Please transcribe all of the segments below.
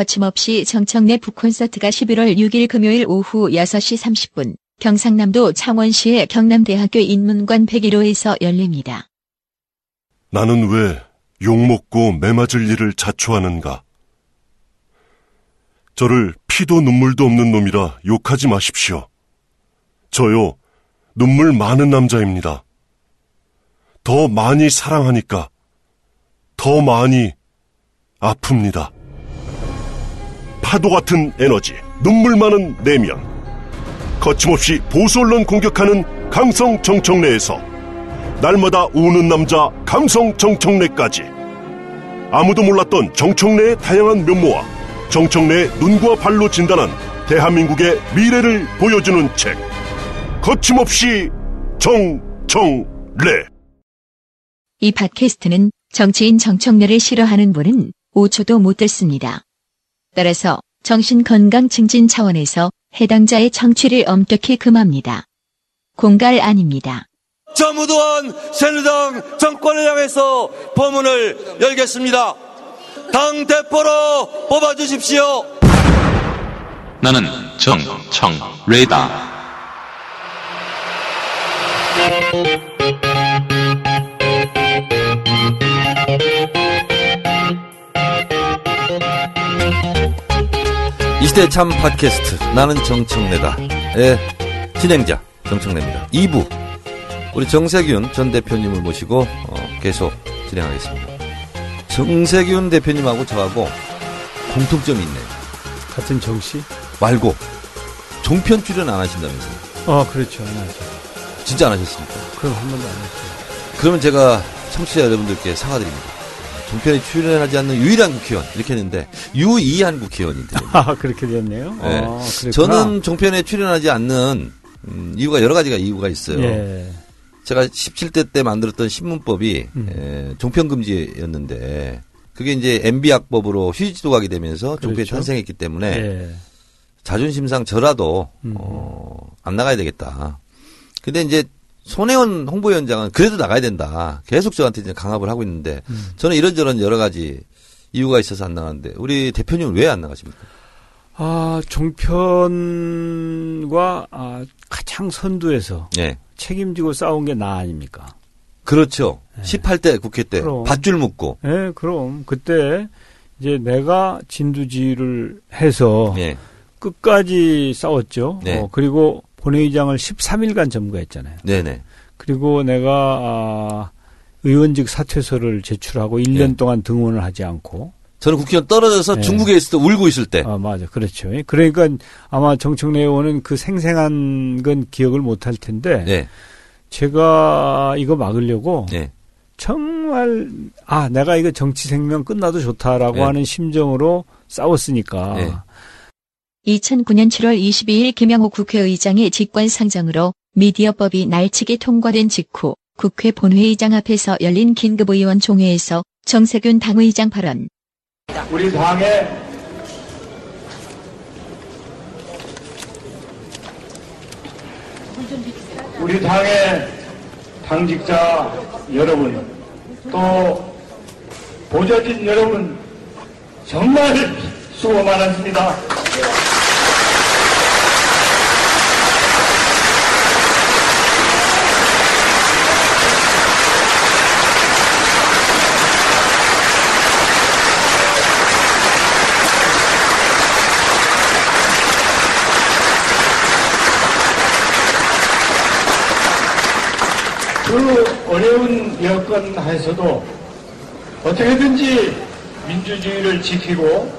거침없이 정청래 북콘서트가 11월 6일 금요일 오후 6시 30분 경상남도 창원시의 경남대학교 인문관 101호에서 열립니다. 나는 왜 욕먹고 매맞을 일을 자초하는가? 저를 피도 눈물도 없는 놈이라 욕하지 마십시오. 저요, 눈물 많은 남자입니다. 더 많이 사랑하니까 더 많이 아픕니다. 파도 같은 에너지, 눈물 많은 내면, 거침없이 보수 언론 공격하는 강성 정청래에서 날마다 우는 남자 강성 정청래까지 아무도 몰랐던 정청래의 다양한 면모와 정청래의 눈과 발로 진단한 대한민국의 미래를 보여주는 책 거침없이 정청래 이 팟캐스트는 정치인 정청래를 싫어하는 분은 5초도 못 듣습니다. 따라서 정신건강 증진 차원에서 해당자의 청취를 엄격히 금합니다. 공갈 아닙니다. 저무도한 새누리당 정권을 향해서 포문을 열겠습니다. 당 대표로 뽑아주십시오. 나는 정청래다. 이 시대 참 팟캐스트 나는 정청래다. 의 진행자 정청래입니다. 2부 우리 정세균 전 대표님을 모시고 어, 계속 진행하겠습니다. 정세균 대표님하고 저하고 공통점이 있네요. 같은 정씨? 말고 종편 출연 안 하신다면서요? 아, 그렇죠. 안 하죠. 진짜 안 하셨습니까? 그럼 한 번도 안 했어요. 그러면 제가 청취자 여러분들께 사과드립니다. 종편에 출연하지 않는 유일한 국회의원 이렇게 했는데 유이한 국회의원이 됩니다. 아, 그렇게 됐네요. 네. 아. 저는 종편에 출연하지 않는 음, 이유가 여러 가지가 이유가 있어요. 예. 제가 17대 때 만들었던 신문법이 음. 에, 종편 금지였는데 그게 이제 MB 학법으로 휴지도 가게 되면서 종편이 그렇죠. 탄생했기 때문에 예. 자존심상 저라도 음. 어, 안 나가야 되겠다. 근데 이제 손혜원 홍보위원장은 그래도 나가야 된다. 계속 저한테 이제 강압을 하고 있는데 음. 저는 이런저런 여러 가지 이유가 있어서 안 나가는데 우리 대표님은 왜 안 나가십니까? 아, 종편과 아, 가장 선두에서 예. 책임지고 싸운 게 나 아닙니까? 그렇죠. 18대 국회 때 네. 그럼. 밧줄 묶고 예, 그럼 그때 이제 내가 진두지휘를 해서 예. 끝까지 싸웠죠. 네. 어, 그리고 본회의장을 13일간 점거했잖아요. 네네. 그리고 내가 아, 의원직 사퇴서를 제출하고 1년 네. 동안 등원을 하지 않고 저는 국회의원 떨어져서 네. 중국에 있을 때 울고 있을 때. 아, 맞아. 그렇죠. 그러니까 아마 정청래 의원은 그 생생한 건 기억을 못 할 텐데 네. 제가 이거 막으려고 네. 정말 아, 내가 이거 정치 생명 끝나도 좋다라고 네. 하는 심정으로 싸웠으니까 네. 2009년 7월 22일 김영호 국회의장의 직권상정으로 미디어법이 날치기 통과된 직후 국회 본회의장 앞에서 열린 긴급의원 총회에서 정세균 당의장 발언. 우리 당의 우리 당의 당직자 여러분 또 보좌진 여러분 정말 수고 많았습니다. 그 어려운 여건 하에서도 어떻게든지 민주주의를 지키고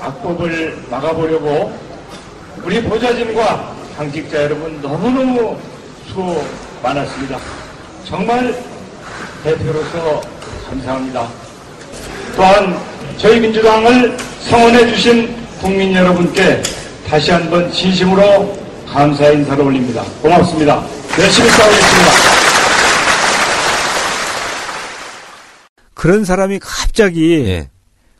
악법을 막아보려고 우리 보좌진과 당직자 여러분 너무너무 수고 많았습니다. 정말 대표로서 감사합니다. 또한 저희 민주당을 성원해 주신 국민 여러분께 다시 한번 진심으로 감사 인사를 올립니다. 고맙습니다. 열심히 싸우겠습니다. 그런 사람이 갑자기 예.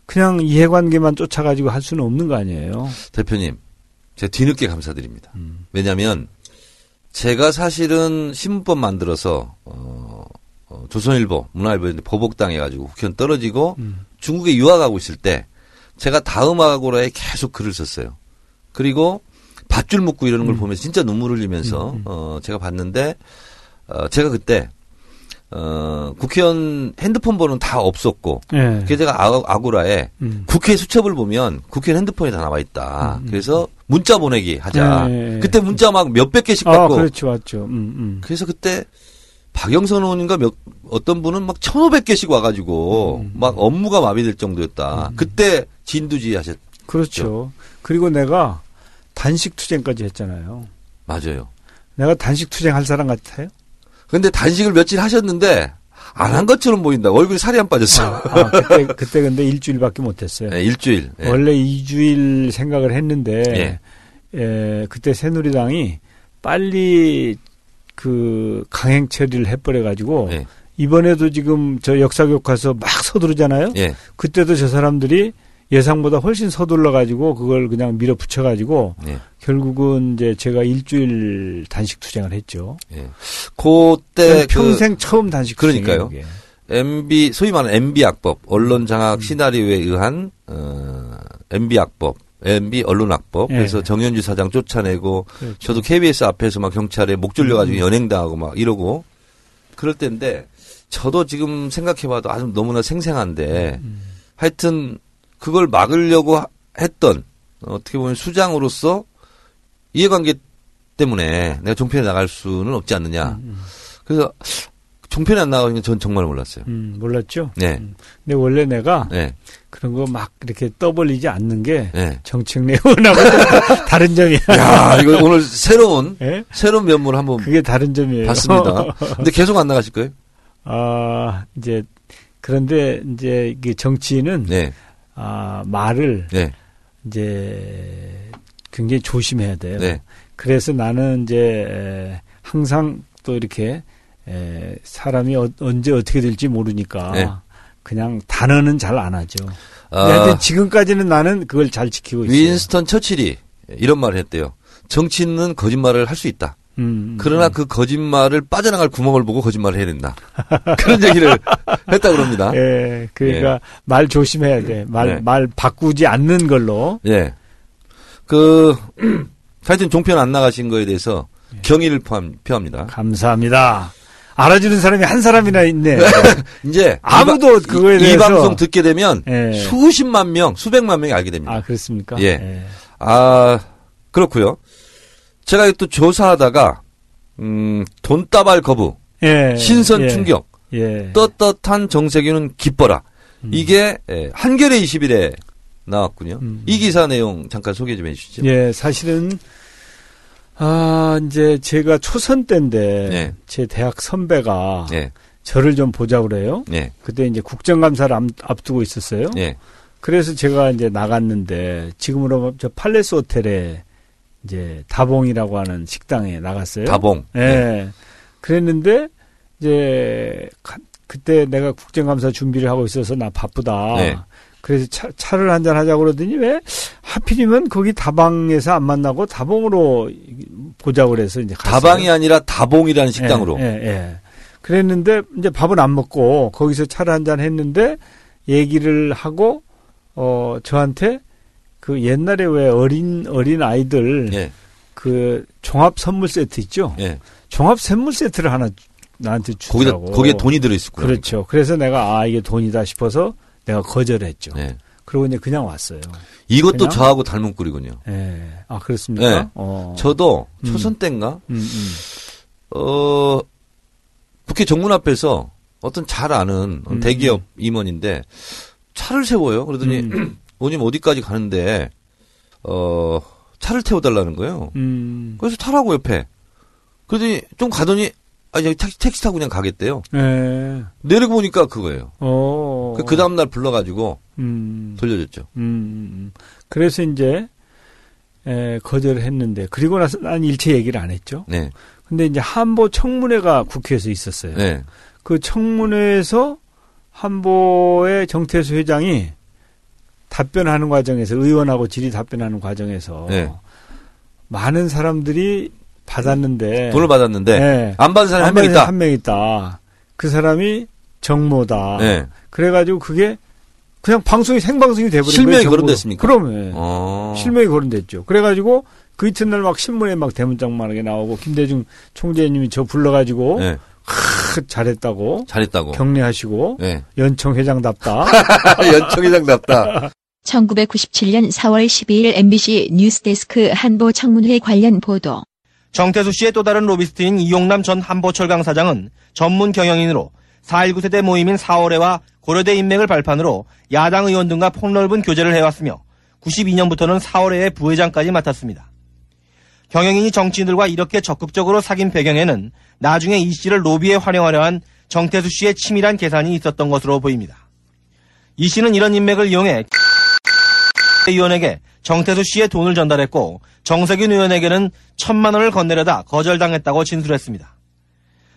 그냥 이해관계만 쫓아가지고 할 수는 없는 거 아니에요. 대표님, 제가 뒤늦게 감사드립니다. 음. 왜냐하면 제가 사실은 신문법 만들어서 어, 어, 조선일보, 문화일보 보복당해가지고 국회의원 떨어지고 음. 중국에 유학하고 있을 때 제가 다음 아고라에 계속 글을 썼어요. 그리고 밧줄 묶고 이러는 걸 보면서 진짜 눈물 흘리면서 어 제가 봤는데 어 제가 그때 어 국회의원 핸드폰 번호는 다 없었고 예. 그래서 제가 아- 아고라에 음. 국회 수첩을 보면 국회의원 핸드폰이 다 나와 있다. 그래서 문자 보내기 하자. 예, 예. 그때 문자 막 몇백 개씩 아, 받고 그렇죠, 맞죠. 음, 음. 그래서 그때 박영선 의원인가 몇 어떤 분은 막 1,500개씩 와가지고 음. 막 업무가 마비될 정도였다. 그때 진두지 하셨 그렇죠. 그리고 내가 단식 투쟁까지 했잖아요. 맞아요. 내가 단식 투쟁 할 사람 같아요? 근데 단식을 며칠 하셨는데 안한 것처럼 보인다. 얼굴이 살이 안 빠졌어. 아, 그때, 그때 근데 일주일밖에 못했어요. 네, 일주일. 네. 원래 2주일 생각을 했는데, 예. 에, 그때 새누리당이 빨리 그 강행 처리를 해버려가지고, 예. 이번에도 지금 저 역사교과서 막 서두르잖아요? 예. 그때도 저 사람들이 예상보다 훨씬 서둘러 가지고 그걸 그냥 밀어붙여 가지고 예. 결국은 이제 제가 일주일 단식 투쟁을 했죠. 예. 그때 그 평생 처음 단식 그러니까요. 투쟁이에요, MB 소위 말하는 MB 악법 언론 장악 시나리오에 의한 어 MB 악법 MB 언론 악법 예. 그래서 정현주 사장 쫓아내고 그렇죠. 저도 KBS 앞에서 막 경찰에 목 졸려 가지고 연행당하고 막 이러고 그럴 때인데 저도 지금 생각해봐도 아주 너무나 생생한데 하여튼 그걸 막으려고 하- 했던 어떻게 보면 수장으로서 이해관계 때문에 내가 종편에 나갈 수는 없지 않느냐. 그래서 종편에 안 나가는 건 전 정말 몰랐어요. 음, 몰랐죠? 네. 근데 원래 내가 네. 그런 거 막 이렇게 떠벌리지 않는 게 네. 정책 내용하고 다른 점이야. 야, 이거 오늘 새로운 예? 새로운 면모를 한번 그게 다른 점이에요. 봤습니다. 근데 계속 안 나가실 거예요? 아, 이제 그런데 이제 그 정치인은 네. 아, 말을 네. 이제 굉장히 조심해야 돼요. 네. 그래서 나는 이제 에, 항상 또 이렇게 에, 사람이 어, 언제 어떻게 될지 모르니까 네. 그냥 단어는 잘 안 하죠. 아, 근데 지금까지는 나는 그걸 잘 지키고 있어요. 윈스턴 처칠이 이런 말을 했대요. 정치인은 거짓말을 할 수 있다. 음, 그러나 그 거짓말을 빠져나갈 구멍을 보고 거짓말을 해야 된다. 그런 얘기를 했다 그럽니다. 예, 그러니까 말 조심해야 돼. 말, 네. 말 바꾸지 않는 걸로. 예. 그, 하여튼 종편 안 나가신 거에 대해서 경의를 포함, 표합니다. 감사합니다. 알아주는 사람이 한 사람이나 있네. 이제 아무도 이, 바- 그거에 이, 대해서- 이 방송 듣게 되면 예. 수십만 명, 수백만 명이 알게 됩니다. 아, 그렇습니까? 예. 아, 그렇고요. 제가 또 조사하다가 음, 돈다발 거부, 예. 신선 예. 충격, 예. 떳떳한 정세균은 기뻐라. 음. 이게 예, 한겨레 20일에 나왔군요. 음. 이 기사 내용 잠깐 소개 좀 해주시죠. 예, 사실은 아, 이제 제가 초선 때인데 예. 제 대학 선배가 예, 저를 좀 보자고 그래요. 예, 그때 이제 국정감사를 앞, 앞두고 있었어요. 예, 그래서 제가 이제 나갔는데 지금으로 저 팔레스 호텔에 이제 다봉이라고 하는 식당에 나갔어요. 다봉. 예. 그랬는데 이제 가- 그때 내가 국정감사 준비를 하고 있어서 나 바쁘다. 네. 그래서 차, 차를 한잔 하자고 그러더니 왜 하필이면 거기 다방에서 안 만나고 다봉으로 보자고 그래서 이제 갔어요. 다방이 아니라 다봉이라는 식당으로. 예, 예, 예. 그랬는데 이제 밥은 안 먹고 거기서 차를 한잔 했는데 얘기를 하고 어 저한테 그 옛날에 왜 어린 어린 아이들 예, 그 종합 선물 세트 있죠? 예. 종합 선물 세트를 하나 나한테 거기다 주더라고. 거기에 돈이 들어 있었구나. 그렇죠. 그래서 내가 아 이게 돈이다 싶어서 내가 거절했죠. 예. 그리고 이제 그냥 왔어요. 이것도 그냥? 저하고 닮은 꼴이군요. 예. 아 그렇습니까? 네. 어. 저도 음. 초선 때인가 음, 음. 어, 국회 정문 앞에서 어떤 잘 아는 음. 대기업 임원인데 차를 세워요. 그러더니 음. 오님 어디까지 가는데 어 차를 태워달라는 거예요. 음. 그래서 타라고 옆에. 그러더니 좀 가더니 아 여기 택시, 택시 타고 그냥 가겠대요. 예. 내리고 보니까 그거예요. 어. 그- 그 다음 날 불러가지고 음. 돌려줬죠. 음, 음, 음. 그래서 이제 에, 거절을 했는데 그리고 나서 난 일체 얘기를 안 했죠. 네, 근데 이제 한보 청문회가 국회에서 있었어요. 네, 그 청문회에서 한보의 정태수 회장이 답변하는 과정에서 의원하고 질의 답변하는 과정에서 네. 많은 사람들이 받았는데 돈을 받았는데 네. 안 받은 사람이 한 명 있다. 한 명 있다. 그 사람이 정모다. 네, 그래가지고 그게 그냥 방송이 생방송이 돼버린 실명이 거예요. 전부. 거론됐습니까? 예. 어. 실명이 거론됐죠. 그래가지고 그 이튿날 막 신문에 막 대문짝만하게 나오고 김대중 총재님이 저 불러가지고 네, 크, 잘했다고 잘했다고. 격려하시고 네. 연청 회장답다. 연청 회장답다. 1997년 4월 12일 MBC 뉴스데스크 한보 청문회 관련 보도. 정태수 씨의 또 다른 로비스트인 이용남 전 한보철 강 사장은 전문 경영인으로 4.19 세대 모임인 4월회와 고려대 인맥을 발판으로 야당 의원 등과 폭넓은 교제를 해왔으며 92년부터는 4월회의 부회장까지 맡았습니다. 경영인이 정치인들과 이렇게 적극적으로 사귄 배경에는 나중에 이 씨를 로비에 활용하려 한 정태수 씨의 치밀한 계산이 있었던 것으로 보입니다. 이 씨는 이런 인맥을 이용해 의원에게 정태수 씨의 돈을 전달했고 정세균 의원에게는 천만 원을 건네려다 거절당했다고 진술했습니다.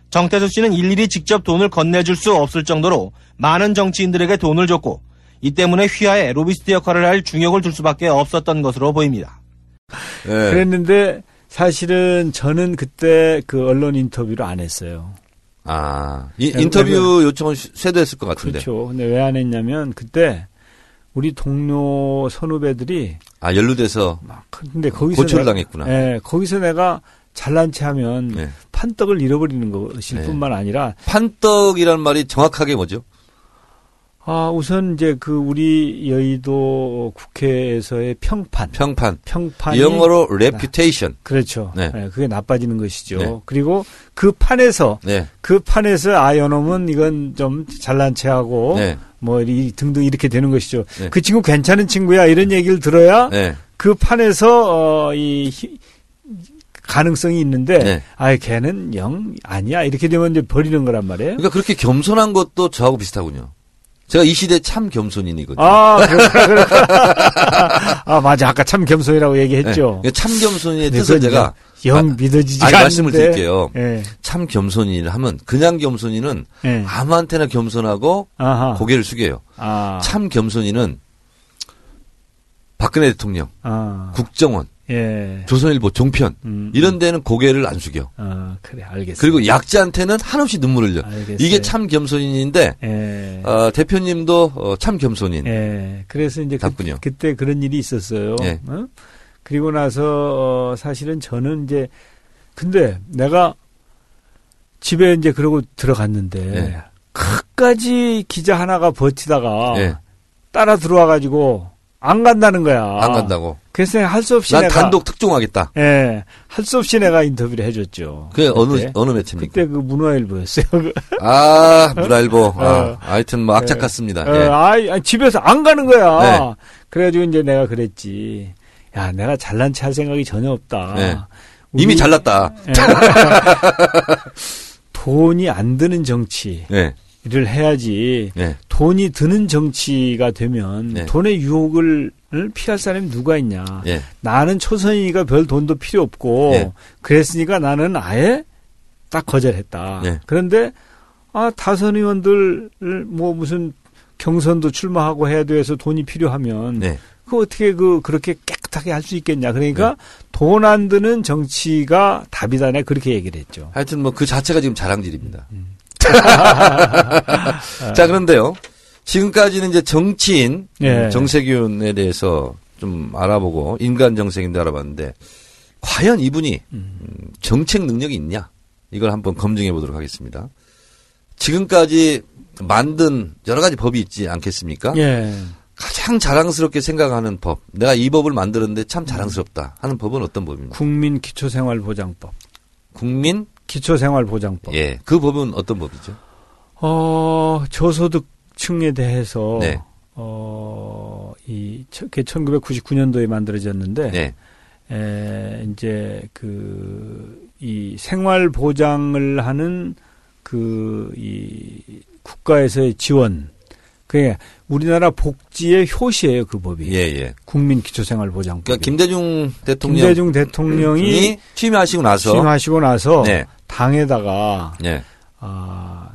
정태수 씨는 일일이 직접 돈을 건네줄 수 없을 정도로 많은 정치인들에게 돈을 줬고 이 때문에 휘하에 로비스트 역할을 할 중역을 둘 수밖에 없었던 것으로 보입니다. 네. 그랬는데 사실은 저는 그때 그 언론 인터뷰를 안 했어요. 아, 이, 네, 인터뷰 요청은 쇄도했을 것 같은데. 그렇죠. 근데 왜 안 했냐면 그때 우리 동료 선후배들이 아, 연루돼서 막 근데 거기서 고초를 내가- 당했구나. 예, 거기서 내가 잘난 체 하면 네. 판떡을 잃어버리는 것일 네. 뿐만 아니라 판떡이란 말이 정확하게 뭐죠? 아, 우선 이제 그 우리 여의도 국회에서의 평판 평판. 평판이 영어로 reputation. 그렇죠. 네. 예, 그게 나빠지는 것이죠. 네. 그리고 그 판에서 네. 그 판에서 아 요놈은 이건 좀 잘난 체하고 네. 뭐 이 등등 이렇게 되는 것이죠. 네. 그 친구 괜찮은 친구야 이런 얘기를 들어야 네. 그 판에서 어, 이 히- 가능성이 있는데 네. 아 걔는 영 아니야 이렇게 되면 이제 버리는 거란 말이에요. 그러니까 그렇게 겸손한 것도 저하고 비슷하군요. 제가 이 시대 참 겸손인이거든요. 아, 그렇구나, 그렇구나. 아, 맞아. 아까 참 겸손이라고 얘기했죠. 네. 참 겸손인의 근데 뜻을 제가 영 아, 믿어지지가 아니, 않는데. 말씀을 드릴게요. 예, 참 겸손인을 하면 그냥 겸손인은 예. 아무한테나 겸손하고 아하. 고개를 숙여요. 아, 참 겸손인은 박근혜 대통령, 아, 국정원, 예. 조선일보 종편 음, 이런 데는 고개를 안 숙여. 아, 그래, 알겠어. 그리고 약자한테는 한없이 눈물을 흘려. 알겠어요. 이게 참 겸손인인데 예. 어, 대표님도 어, 참 겸손인. 예. 그래서 이제 그. 그때 그런 일이 있었어요. 예. 어? 그리고 나서 어, 사실은 저는 이제 근데 내가 집에 이제 그러고 들어갔는데 예. 끝까지 기자 하나가 버티다가 예. 따라 들어와 가지고 안 간다는 거야. 안 간다고. 그래서 할수 없이 난 내가 단독 특종하겠다. 예. 할 수 없이 내가 인터뷰를 해 줬죠. 그게 어느 어느 매체입니까? 그때 그 문화일보였어요. 아, 문화일보. 아, 어. 하여튼 뭐 악착 같습니다. 어, 예. 아이, 집에서 안 가는 거야. 네. 그래가지고 이제 내가 그랬지. 야, 내가 잘난 체 할 생각이 전혀 없다. 네. 우리- 이미 잘났다. 예. 돈이 안 드는 정치를 예. 해야지. 예. 돈이 드는 정치가 되면 네. 돈의 유혹을 피할 사람이 누가 있냐. 예. 나는 초선이니까 별 돈도 필요 없고 네. 그랬으니까 나는 아예 딱 거절했다. 네. 그런데 아 다선 의원들 뭐 무슨 경선도 출마하고 해야 돼서 돈이 필요하면 네. 그 어떻게 그 그렇게 깨끗하게 할 수 있겠냐. 그러니까 네. 돈안 드는 정치가 답이다. 내 그렇게 얘기를 했죠. 하여튼 뭐 그 자체가 지금 자랑질입니다. 음. 자, 그런데요. 지금까지는 이제 정치인 예. 정세균에 대해서 좀 알아보고 인간 정세균도 알아봤는데 과연 이분이 음, 정책 능력이 있냐? 이걸 한번 검증해 보도록 하겠습니다. 지금까지 만든 여러 가지 법이 있지 않겠습니까? 예. 가장 자랑스럽게 생각하는 법. 내가 이 법을 만들었는데 참 자랑스럽다 하는 법은 어떤 법입니까? 국민 기초생활보장법. 국민 기초생활보장법. 예. 그 법은 어떤 법이죠? 어, 저소득층에 대해서 네. 어, 이 1999년도에 만들어졌는데 네. 에, 이제 그 이 생활 보장을 하는 그 이 국가에서의 지원 그게 우리나라 복지의 효시예요, 그 법이. 예, 예. 국민 기초생활보장법. 그러니까 김대중 대통령 김대중 대통령이 이 취임하시고 나서 취임하시고 나서 네. 당에다가 네. 아,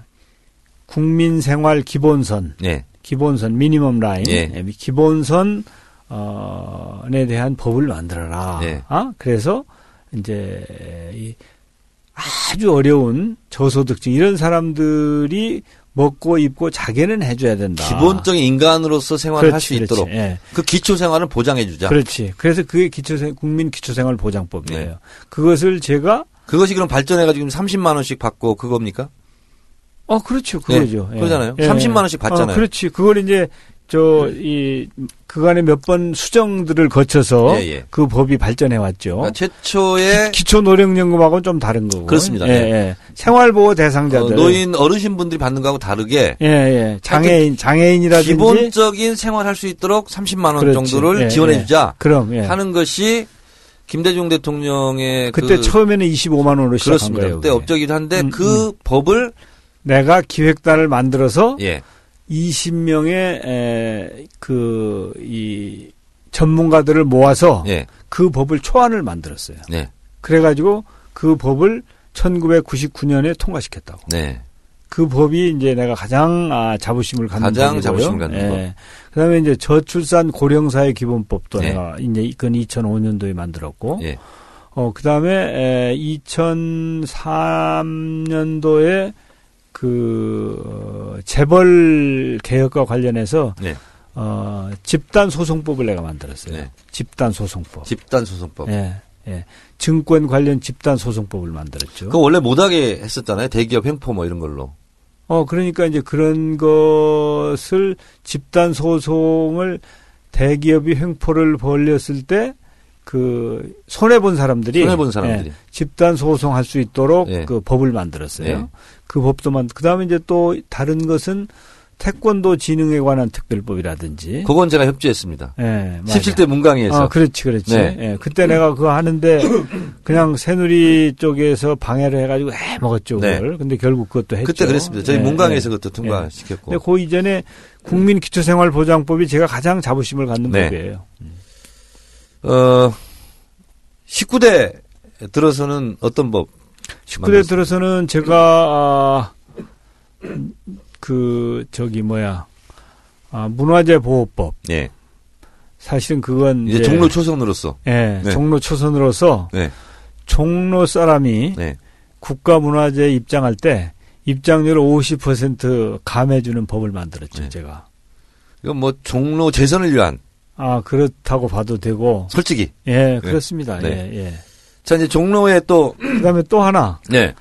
국민 생활 기본선 네. 기본선 미니멈 라인 예. 예, 기본선 어에 대한 법을 만들어라. 예. 아 그래서 이제 이 아주 어려운 저소득층 이런 사람들이 먹고 입고 자기는 해줘야 된다. 기본적인 인간으로서 생활을 할 수 있도록. 예. 그 기초 생활은 보장해 주자. 그렇지. 그래서 그게 기초생 국민 기초 생활 보장법이에요. 네. 그것을 제가 그것이 그럼 발전해 가지고 30만 원씩 받고 그겁니까? 어 그렇죠 그거죠. 네, 그러잖아요. 30만 원씩 받잖아요. 어, 그렇지. 그걸 이제 저 이 그간에 몇 번 수정들을 거쳐서 예, 예. 그 법이 발전해 왔죠. 그러니까 최초에 기초 노령연금하고는 좀 다른 거고. 그렇습니다. 예, 네. 예. 생활보호 어, 대상자들. 노인 어르신 분들이 받는 거하고 다르게 예, 예. 장애인 장애인이라든지 기본적인 생활할 수 있도록 30만 원 그렇지. 정도를 예, 지원해 예. 주자 그럼 예. 하는 것이 김대중 대통령의 그때 그 처음에는 25만 원으로 시작한 그렇습니다. 거예요. 그때. 업적이긴 한데 음, 그 법을 내가 기획단을 만들어서 예 20명의 그이 전문가들을 모아서 예, 그 법을 초안을 만들었어요. 네, 그래가지고 그 법을 1999년에 통과시켰다고. 네. 그 법이 이제 내가 가장 아, 자부심을 갖는 가장. 자부심을 갖는 법. 그다음에 이제 저출산 고령사회 기본법도 네. 내가 이제 그건 2005년도에 만들었고, 예. 어 그다음에 2003년도에 그 어, 재벌 개혁과 관련해서 네. 어 집단 소송법을 내가 만들었어요. 네. 집단 소송법. 집단 소송법. 예, 예. 증권 관련 집단 소송법을 만들었죠. 그거 원래 못하게 했었잖아요. 대기업 횡포 뭐 이런 걸로. 어, 그러니까 이제 그런 것을 집단 소송을 대기업이 횡포를 벌렸을 때 그 손해 본 사람들이 손해 본 사람들이. 예, 집단 소송할 수 있도록 예. 그 법을 만들었어요. 예. 그 법도 만 그다음에 이제 또 다른 것은 태권도 진흥에 관한 특별법이라든지 그건 제가 협조했습니다. 예, 맞아. 17대 문강위에서. 아, 그렇지, 그렇지. 네. 예, 그때 내가 그거 하는데 그냥 새누리 쪽에서 방해를 해가지고 해 먹었죠, 네. 그걸. 근데 결국 그것도 했죠. 그때 그랬습니다. 저희 예, 문강위에서 예. 그것도 통과시켰고. 근데 그 이전에 국민기초생활보장법이 제가 가장 자부심을 갖는 네. 법이에요. 어, 19대 들어서는 어떤 법? 19대 만들었어요? 들어서는 제가 아, 그 저기 뭐야 아, 문화재 보호법 예. 사실은 그건 이제 종로 초선으로서. 예, 네. 종로 초선으로서 네. 종로 사람이 네. 국가 문화재 입장할 때 입장료를 50% 감해주는 법을 만들었죠, 네. 제가. 이건 뭐 종로 재선을 위한 아, 그렇다고 봐도 되고. 솔직히. 예, 그렇습니다. 네. 예, 예. 자, 이제 종로에 또, 그 다음에 또 하나, 네.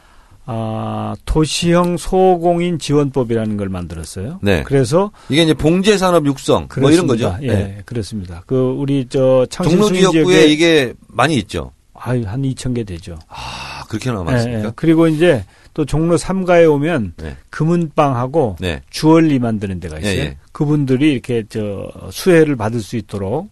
아, 도시형 소공인 지원법이라는 걸 만들었어요. 네. 그래서, 이게 이제 봉제 산업 육성, 뭐 이런 그렇습니다. 거죠. 예, 네. 그렇습니다. 그, 우리, 저, 종로 지역구에 이게 많이 있죠. 아유, 한 2,000개 되죠. 아, 그렇게 예, 남았습니까? 예. 그리고 이제, 또 종로 3가에 오면, 네. 금은방하고, 네. 주얼리 만드는 데가 있어요. 예, 예. 그분들이 이렇게 저 수혜를 받을 수 있도록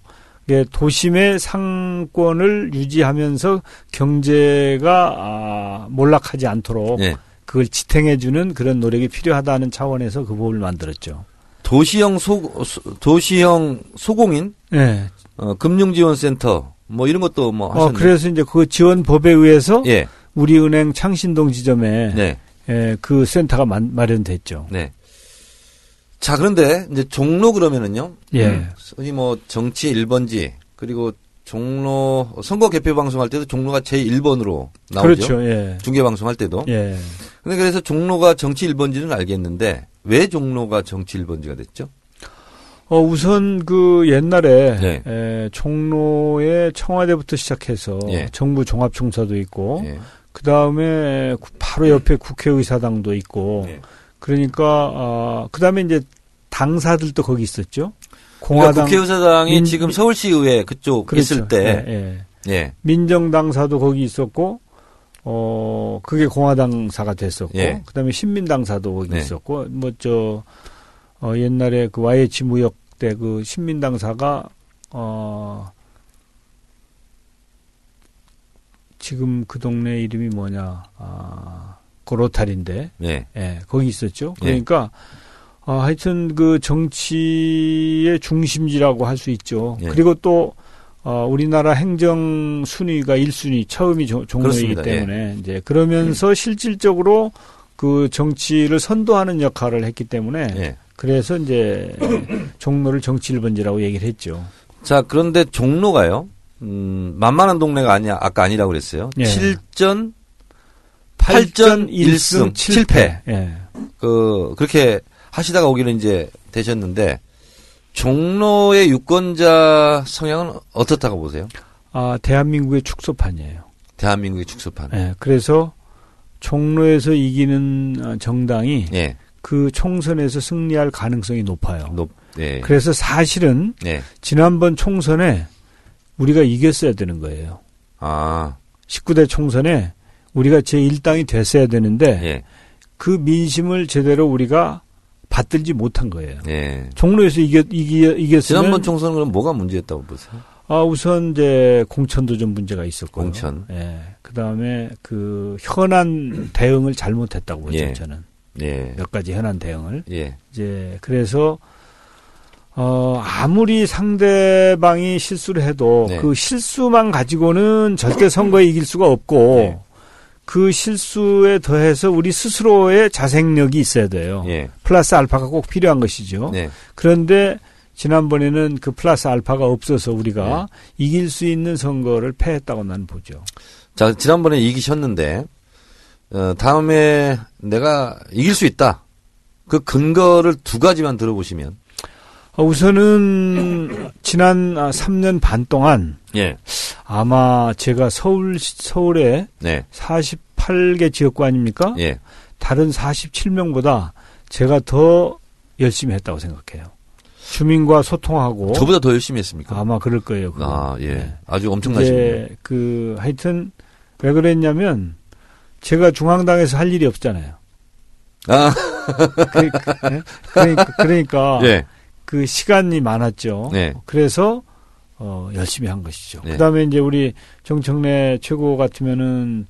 도심의 상권을 유지하면서 경제가 아, 몰락하지 않도록 네. 그걸 지탱해주는 그런 노력이 필요하다는 차원에서 그 법을 만들었죠. 도시형 소, 소- 도시형 소공인, 네. 어, 금융지원센터, 뭐 이런 것도 뭐 어, 하셨네. 그래서 이제 그 지원법에 의해서 예. 우리은행 창신동 지점에 네. 예, 그 센터가 마, 마련됐죠. 네. 자, 그런데 이제 종로 그러면은요. 예. 음, 흔히 뭐 정치 1번지 그리고 종로 선거 개표 방송할 때도 종로가 제 1번으로 나오죠. 그렇죠. 예. 중계 방송할 때도. 예. 근데 그래서 종로가 정치 1번지는 알겠는데 왜 종로가 정치 1번지가 됐죠? 어, 우선 그 옛날에 네. 에, 종로에 청와대부터 시작해서 예. 정부 종합청사도 있고 예. 그 다음에 바로 옆에 국회의사당도 있고 예. 그러니까 어, 그 다음에 이제 당사들도 거기 있었죠. 그러니까 공화당 국회의사당이 민- 지금 서울시의회 그쪽 그렇죠. 있을 때 예, 예. 예. 민정당사도 거기 있었고 어 그게 공화당사가 됐었고 예. 그다음에 신민당사도 거기 네. 있었고 뭐저 어, 옛날에 그 YH 무역 때 그 신민당사가 어 지금 그 동네 이름이 뭐냐 아 고로탈인데 예. 예 거기 있었죠 예. 그러니까 어, 하여튼 그 정치의 중심지라고 할 수 있죠 예. 그리고 또 어, 우리나라 행정 순위가 1순위 처음이 조- 종로이기. 예. 때문에 이제 그러면서 실질적으로 그 정치를 선도하는 역할을 했기 때문에 예. 그래서 이제 종로를 정치 1번지라고 얘기를 했죠. 자, 그런데 종로가요. 음, 만만한 동네가 아니야. 아까 아니라고 그랬어요. 예. 7전 8전 1승 7패. 예. 그 그렇게 하시다가 오기는 이제 되셨는데 종로의 유권자 성향은 어떻다고 보세요? 아, 대한민국의 축소판이에요. 대한민국의 축소판. 예, 그래서 종로에서 이기는 어, 정당이 예. 그 총선에서 승리할 가능성이 높아요. 높. 예. 그래서 사실은 예. 지난번 총선에 우리가 이겼어야 되는 거예요. 아. 19대 총선에 우리가 제1당이 됐어야 되는데 예. 그 민심을 제대로 우리가 받들지 못한 거예요. 예. 종로에서 이겼, 이기, 이겼으면 지난번 총선은 그럼 뭐가 문제였다고 보세요? 아, 우선 이제 공천도 좀 문제가 있었고요. 공천. 예. 그다음에 그 현안 대응을 잘못했다고 보죠, 예. 저는. 예. 몇 가지 현안 대응을. 예. 이제 그래서 어 아무리 상대방이 실수를 해도 네. 그 실수만 가지고는 절대 선거에 이길 수가 없고 네. 그 실수에 더해서 우리 스스로의 자생력이 있어야 돼요. 예. 플러스 알파가 꼭 필요한 것이죠. 네. 그런데 지난번에는 그 플러스 알파가 없어서 우리가 네. 이길 수 있는 선거를 패했다고 나는 보죠. 자, 지난번에 이기셨는데, 어, 다음에 내가 이길 수 있다. 그 근거를 두 가지만 들어보시면. 어, 우선은 지난 3년 반 동안 예. 아마 제가 서울 서울에 네. 48개 지역구 아닙니까? 예. 다른 47명보다 제가 더 열심히 했다고 생각해요. 주민과 소통하고 저보다 더 열심히 했습니까? 아마 그럴 거예요. 그거. 아, 예. 네. 아주 엄청나시네요. 그 하여튼 왜 그랬냐면 제가 중앙당에서 할 일이 없잖아요. 아, 그, 그, 예? 그러니까, 그러니까 예. 그 시간이 많았죠. 네. 그래서 어 열심히 한 것이죠. 네. 그다음에 이제 우리 정청래 최고 같으면은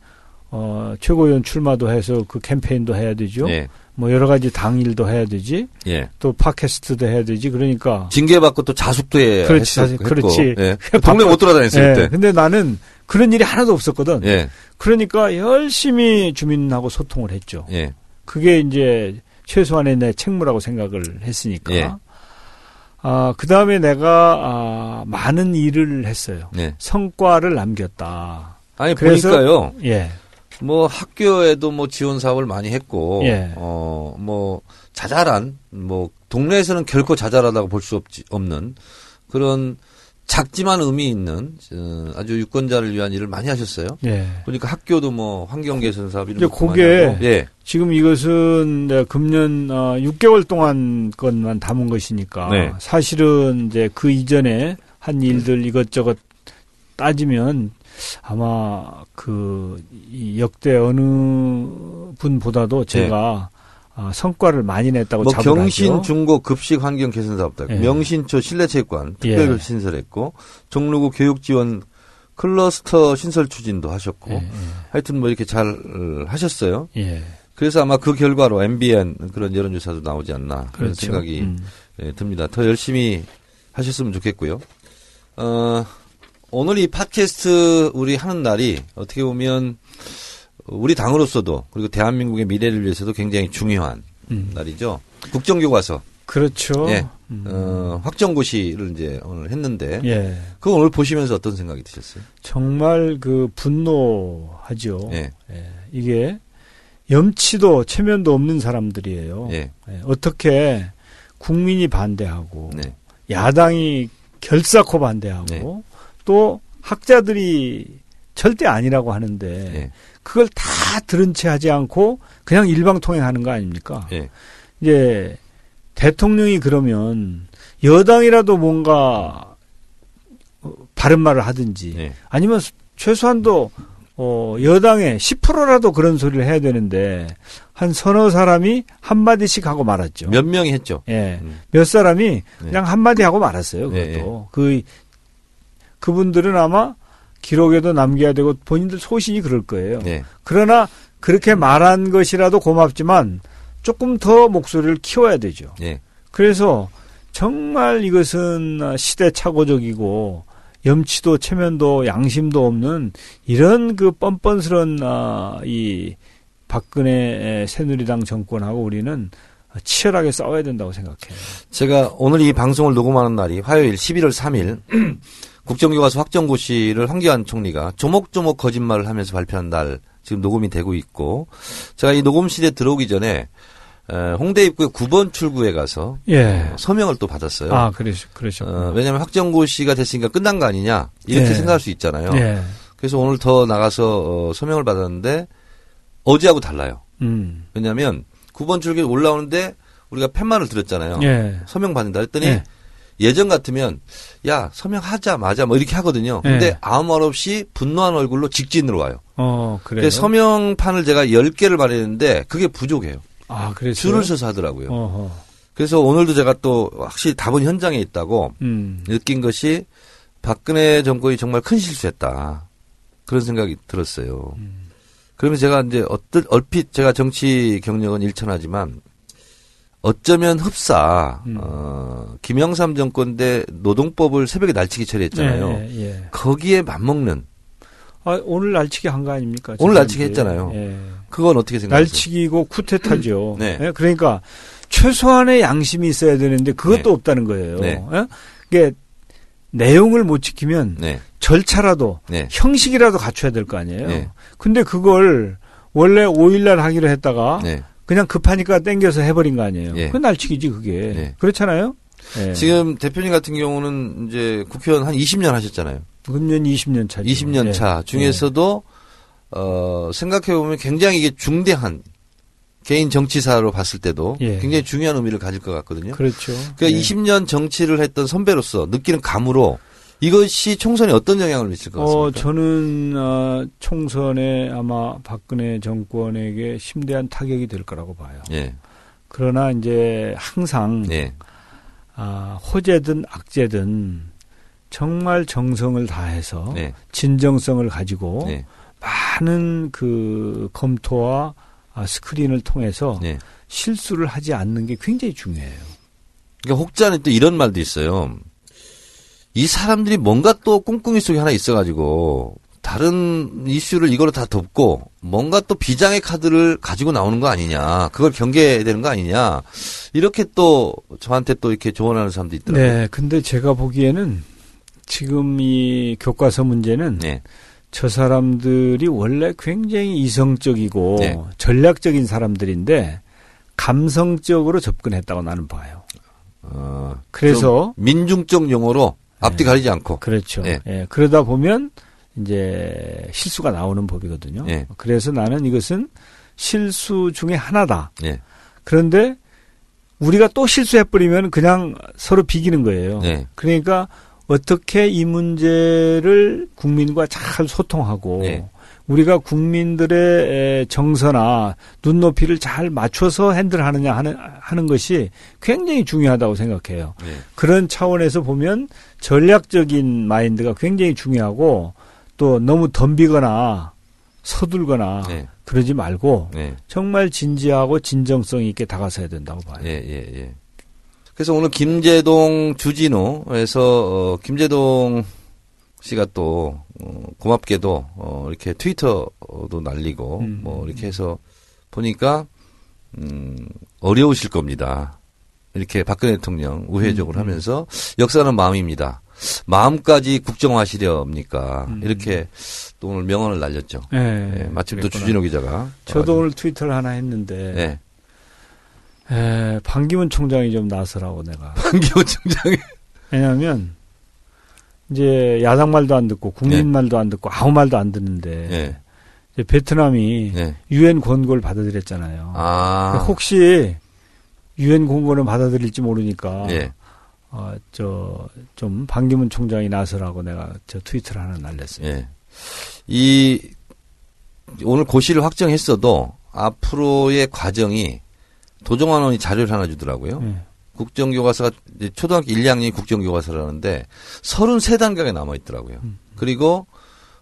어 최고위원 출마도 해서 그 캠페인도 해야 되죠. 예. 뭐 여러 가지 당일도 해야 되지. 예. 또 팟캐스트도 해야 되지. 그러니까 징계받고 또 자숙도 해. 그렇지, 했-. 그렇지. 예. 동네 못 돌아다녔어요, 예, 그때. 근데 나는 그런 일이 하나도 없었거든. 예. 그러니까 열심히 주민하고 소통을 했죠. 예. 그게 이제 최소한의 내 책무라고 생각을 했으니까. 예. 아, 그 다음에 내가, 아, 많은 일을 했어요. 예. 성과를 남겼다. 아니, 그래서- 보니까요. 예. 뭐 학교에도 뭐 지원 사업을 많이 했고 예. 어 뭐 자잘한 뭐 동네에서는 결코 자잘하다고 볼 수 없지 없는 그런 작지만 의미 있는 어, 아주 유권자를 위한 일을 많이 하셨어요. 예. 그러니까 학교도 뭐 환경 개선 사업 이런 이제 많이 그게 하고. 예. 지금 이것은 내가 금년 어, 6개월 동안 것만 담은 것이니까 네. 사실은 이제 그 이전에 한 일들 이것저것 따지면 아마 그이 역대 어느 분보다도 제가 아, 성과를 많이 냈다고 네. 뭐 경신 하죠. 중고 급식 환경 개선 사업도 했고 예. 명신초 실내체육관 예. 특별 신설했고 종로구 교육 지원 클러스터 신설 추진도 하셨고 예, 하여튼 뭐 이렇게 잘 어, 하셨어요. 예, 예. 그래서 아마 그 결과로 MBN 그런 여론조사도 나오지 않나 그런 그렇죠. 생각이 음. 예, 듭니다. 더 열심히 하셨으면 좋겠고요. 어, 오늘 이 팟캐스트 우리 하는 날이 어떻게 보면 우리 당으로서도 그리고 대한민국의 미래를 위해서도 굉장히 중요한 음. 날이죠. 국정교과서 그렇죠. 예. 음. 어, 확정고시를 이제 오늘 했는데 예. 그거 오늘 보시면서 어떤 생각이 드셨어요? 정말 그 분노하죠. 예. 예, 이게 염치도 체면도 없는 사람들이에요. 예. 예, 어떻게 국민이 반대하고 네. 야당이 결사코 반대하고 네. 또 학자들이 절대 아니라고 하는데 예. 그걸 다 들은 채 하지 않고 그냥 일방통행하는 거 아닙니까? 예. 이제 대통령이 그러면 여당이라도 뭔가 어, 바른 말을 하든지 예. 아니면 최소한도 어, 여당의 10%라도 그런 소리를 해야 되는데 한 서너 사람이 한 마디씩 하고 말았죠. 몇 명이 했죠. 예. 음. 몇 사람이 그냥 한 마디 하고 말았어요. 그것도. 예, 그 그분들은 아마 기록에도 남겨야 되고 본인들 소신이 그럴 거예요. 예. 그러나 그렇게 말한 것이라도 고맙지만 조금 더 목소리를 키워야 되죠. 예. 그래서 정말 이것은 시대착오적이고 염치도 체면도 양심도 없는 이런 그 뻔뻔스런 아, 이 박근혜 새누리당 정권하고 우리는 치열하게 싸워야 된다고 생각해요. 제가 오늘 이 방송을 녹음하는 날이 화요일 11월 3일 국정교과서 확정고시를 황교안 총리가 조목조목 거짓말을 하면서 발표한 날 지금 녹음이 되고 있고 제가 이 녹음실에 들어오기 전에 에, 홍대 입구의 9번 출구에 가서 예. 어, 서명을 또 받았어요. 아, 그러시, 그러셨 어, 왜냐하면 확정고 씨가 됐으니까 끝난 거 아니냐 이렇게 예. 생각할 수 있잖아요. 예. 그래서 오늘 더 나가서 어, 서명을 받았는데 어제하고 달라요. 음. 왜냐하면 9번 출구에 올라오는데 우리가 팻말을 들었잖아요. 예. 서명 받는다 했더니 예. 예전 같으면 야 서명하자 마자 뭐 이렇게 하거든요. 근데 예. 아무 말 없이 분노한 얼굴로 직진으로 와요. 어, 그래요. 서명판을 제가 10개를 마련했는데 그게 부족해요. 아, 그래서 줄을 서서 하더라고요. 어허. 그래서 오늘도 제가 또 확실히 답은 현장에 있다고 음. 느낀 것이 박근혜 정권이 정말 큰 실수했다. 그런 생각이 들었어요. 음. 그러면 제가 이제 얼핏 제가 정치 경력은 일천하지만 어쩌면 흡사 음. 어, 김영삼 정권 때 노동법을 새벽에 날치기 처리했잖아요. 예, 예. 거기에 맞먹는 아, 오늘 날치기 한 거 아닙니까? 오늘. 날치기 했잖아요. 예. 그건 어떻게 생각하세요? 날치기고 쿠데타죠. 네. 예, 그러니까 최소한의 양심이 있어야 되는데 그것도 네. 없다는 거예요. 네. 예? 이게 내용을 못 지키면 네, 절차라도 네, 형식이라도 갖춰야 될 거 아니에요. 네. 근데 그걸 원래 5일날 하기로 했다가 네. 그냥 급하니까 땡겨서 해버린 거 아니에요. 예. 그 날치기지 그게. 네. 그렇잖아요. 예. 지금 대표님 같은 경우는 이제 국회의원 한 20년 하셨잖아요. 금년 20년 차죠. 20년 예. 차 중에서도 어 생각해 보면 굉장히 이게 중대한 개인 정치사로 봤을 때도 예. 굉장히 중요한 의미를 가질 것 예. 같거든요. 그렇죠. 그러니까 예. 20년 정치를 했던 선배로서 느끼는 감으로 이것이 총선에 어떤 영향을 미칠 것 같습니까? 어, 저는 어, 총선에 아마 박근혜 정권에게 심대한 타격이 될 거라고 봐요. 예, 그러나 이제 항상 예, 아, 호재든 악재든 정말 정성을 다해서 네, 진정성을 가지고 네, 많은 그 검토와 아, 스크린을 통해서 네. 실수를 하지 않는 게 굉장히 중요해요. 그러니까 혹자는 또 이런 말도 있어요. 이 사람들이 뭔가 또 꿍꿍이 속에 하나 있어가지고 다른 이슈를 이걸로 다 덮고 뭔가 또 비장의 카드를 가지고 나오는 거 아니냐. 그걸 경계해야 되는 거 아니냐. 이렇게 또 저한테 또 이렇게 조언하는 사람도 있더라고요. 네, 근데 제가 보기에는 지금 이 교과서 문제는 네. 저 사람들이 원래 굉장히 이성적이고 네. 전략적인 사람들인데 감성적으로 접근했다고 나는 봐요. 어, 그래서 좀 민중적 용어로 앞뒤 네. 가리지 않고. 그렇죠. 네. 예, 그러다 보면 이제 실수가 나오는 법이거든요. 네. 그래서 나는 이것은 실수 중에 하나다. 네. 그런데 우리가 또 실수해버리면 그냥 서로 비기는 거예요. 네. 그러니까 어떻게 이 문제를 국민과 잘 소통하고 네. 우리가 국민들의 에, 정서나 눈높이를 잘 맞춰서 핸들하느냐 하는 하는 것이 굉장히 중요하다고 생각해요. 네. 그런 차원에서 보면 전략적인 마인드가 굉장히 중요하고 또 너무 덤비거나 서둘거나 네. 그러지 말고 네. 정말 진지하고 진정성 있게 다가서야 된다고 봐요. 예, 예, 예. 그래서 오늘 김재동 주진우에서 어, 김재동 씨가 또 어, 고맙게도 어, 이렇게 트위터도 날리고 음. 뭐 이렇게 해서 보니까 음, 어려우실 겁니다. 이렇게 박근혜 대통령 우회적으로 음, 음. 하면서 역사는 마음입니다. 마음까지 국정화하시렵니까? 음. 이렇게 또 오늘 명언을 날렸죠. 예, 예, 마침 또 그랬구나. 주진우 기자가 저도 오늘 트위터를 하나 했는데 네. 에, 반기문 총장이 좀 나서라고 내가. 한기호 총장이 왜냐하면 이제 야당 말도 안 듣고 국민 네. 말도 안 듣고 아무 말도 안 듣는데 예. 베트남이 네. 유엔 권고를 받아들였잖아요. 아. 혹시 유엔 권고를 받아들일지 모르니까 예. 어, 저, 좀, 반기문 총장이 나서라고 내가 저 트위터를 하나 날렸어요. 예. 이 오늘 고시를 확정했어도 앞으로의 과정이 도정환 원이 자료를 하나 주더라고요. 예. 국정교과서가 초등학교 1, 2학년이 국정교과서라는데 33단계가 남아 있더라고요. 음. 그리고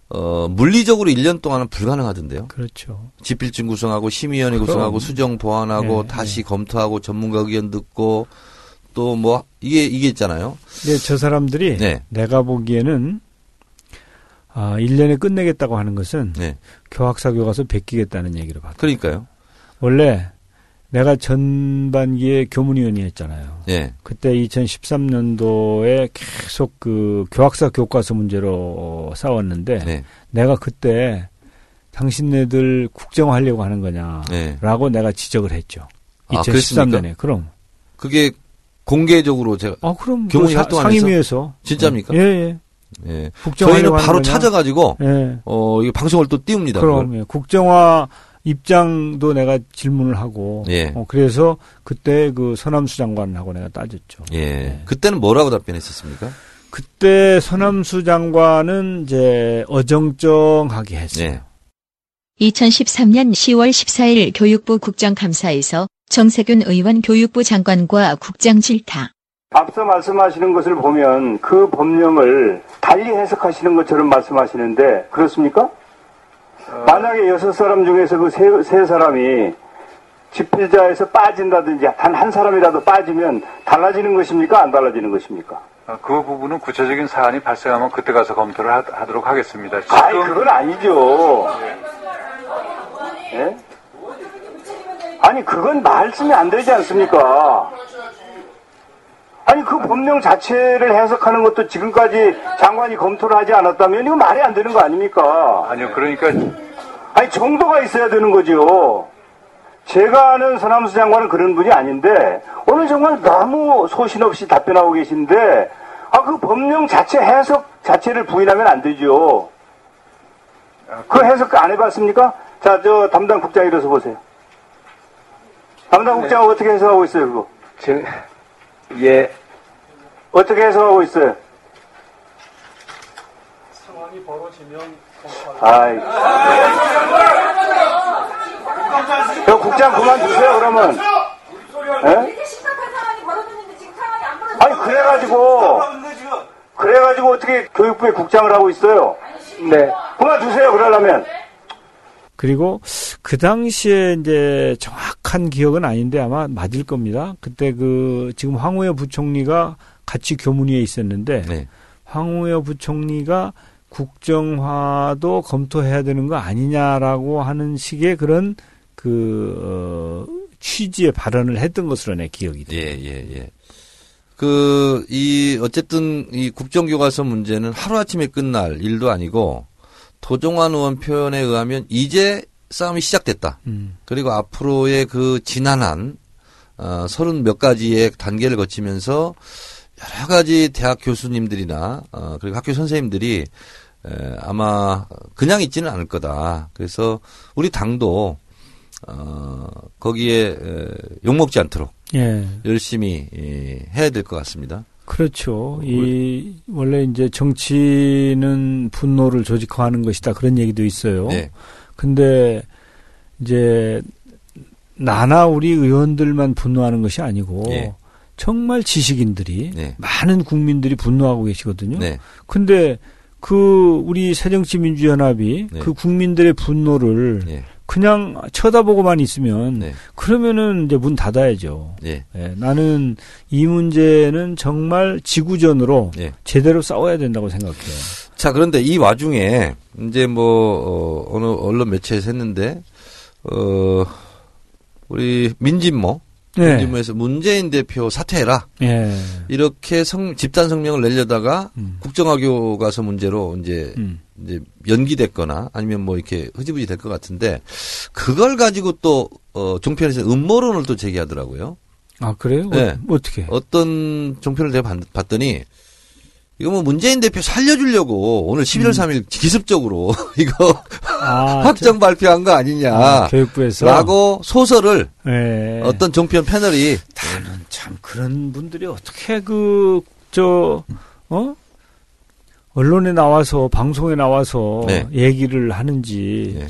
어 물리적으로 1년 동안은 불가능하던데요. 그렇죠. 집필진 구성하고 심의위원회. 구성하고 수정 보완하고 네, 다시 검토하고 전문가 의견 듣고 또 뭐 이게 이게 있잖아요. 근데 저 사람들이 네. 내가 보기에는 아, 1년에 끝내겠다고 하는 것은 네. 교학사 교과서 베끼겠다는 얘기를 봤다. 그러니까요. 원래 내가 전반기에 교문위원이 했잖아요. 예. 그때 2013년도에 계속 그 교학사 교과서 문제로 싸웠는데 네. 내가 그때 당신네들 국정화하려고 하는 거냐라고 네. 내가 지적을 했죠. 아, 2013년에. 그럼. 그게 공개적으로 제가 아, 그럼 그안 해서? 상임위에서. 진짜입니까? 예, 예. 예. 국정화하려고 저희는 바로 거냐? 찾아가지고 예. 어 이거 방송을 또 띄웁니다. 그럼 예. 국정화 입장도 내가 질문을 하고 예. 어, 그래서 그때 그 서남수 장관하고 내가 따졌죠. 예. 그때는 뭐라고 답변했었습니까? 그때 서남수 장관은 이제 어정쩡하게 했어요. 예. 2013년 10월 14일 교육부 국정감사에서 정세균 의원 교육부 장관과 국장 질타. 앞서 말씀하시는 것을 보면 그 법령을 달리 해석하시는 것처럼 말씀하시는데 그렇습니까? 만약에 여섯 사람 중에서 그 세 세 사람이 집필자에서 빠진다든지 단 한 사람이라도 빠지면 달라지는 것입니까? 안 달라지는 것입니까? 어, 그 부분은 구체적인 사안이 발생하면 그때 가서 검토를 하, 하도록 하겠습니다. 아이 그건 아니죠. 예? 아니 그건 말씀이 안 되지 않습니까? 아니 그 법령 자체를 해석하는 것도 지금까지 장관이 검토를 하지 않았다면 이거 말이 안 되는 거 아닙니까? 아니요, 그러니까 아니 정도가 있어야 되는 거죠. 제가 아는 서남수 장관은 그런 분이 아닌데 오늘 정말 너무 소신 없이 답변하고 계신데 아 그 법령 자체 해석 자체를 부인하면 안 되죠. 그 해석 안 해봤습니까? 자 저 담당 국장 일어서 보세요. 담당 국장 어떻게 해석하고 있어요 그거? 예. 어떻게 해석하고 있어요? 상황이 벌어지면 아이. 저 국장 그만두세요 그러면. 예? 아니 그래가지고 그래가지고 어떻게 교육부에 국장을 하고 있어요? 네. 그만두세요 그러려면. 그리고 그 당시에 이제 정확한 기억은 아닌데 아마 맞을 겁니다. 그때 그 지금 황우여 부총리가 같이 교문위에 있었는데 네. 황우여 부총리가 국정화도 검토해야 되는 거 아니냐라고 하는 식의 그런 그 어, 취지의 발언을 했던 것으로 내 기억이 돼요. 예, 예, 예. 그, 이, 어쨌든, 이 국정교과서 문제는 하루아침에 끝날 일도 아니고, 도종환 의원 표현에 의하면 이제 싸움이 시작됐다. 음. 그리고 앞으로의 그 지난한, 어, 서른 몇 가지의 단계를 거치면서 여러 가지 대학 교수님들이나, 어, 그리고 학교 선생님들이, 에, 아마 그냥 있지는 않을 거다. 그래서 우리 당도, 어, 거기에, 에, 욕먹지 않도록 예. 열심히 예, 해야 될 것 같습니다. 그렇죠. 이 원래 이제 정치는 분노를 조직화하는 것이다 그런 얘기도 있어요. 네. 근데 이제 나나 우리 의원들만 분노하는 것이 아니고 예. 정말 지식인들이 네. 많은 국민들이 분노하고 계시거든요. 네. 근데 그 우리 새정치민주연합이 네. 그 국민들의 분노를 예. 그냥 쳐다보고만 있으면 네. 그러면은 이제 문 닫아야죠. 예. 예, 나는 이 문제는 정말 지구전으로 예. 제대로 싸워야 된다고 생각해요. 자, 그런데 이 와중에 이제 뭐 어, 어느 언론 매체에서 했는데 어 우리 민진모 네. 민진모에서 문재인 대표 사퇴해라 예. 이렇게 성, 집단 성명을 내려다가 음. 국정화 교과서 문제로 이제 음. 이제 연기됐거나 아니면 뭐 이렇게 흐지부지 될 것 같은데 그걸 가지고 또 어, 종편에서 음모론을 또 제기하더라고요. 아 그래요? 네. 어, 어떻게? 어떤 종편을 내가 봤- 봤더니 이거 뭐 문재인 대표 살려주려고 오늘 11월 3일 기습적으로 이거 아, 확정 발표한 거 아니냐. 아, 교육부에서 라고 소설을 예. 어떤 종편 패널이 나는 참 그런 분들이 어떻게 그 저 어? 언론에 나와서 방송에 나와서 네. 얘기를 하는지 예.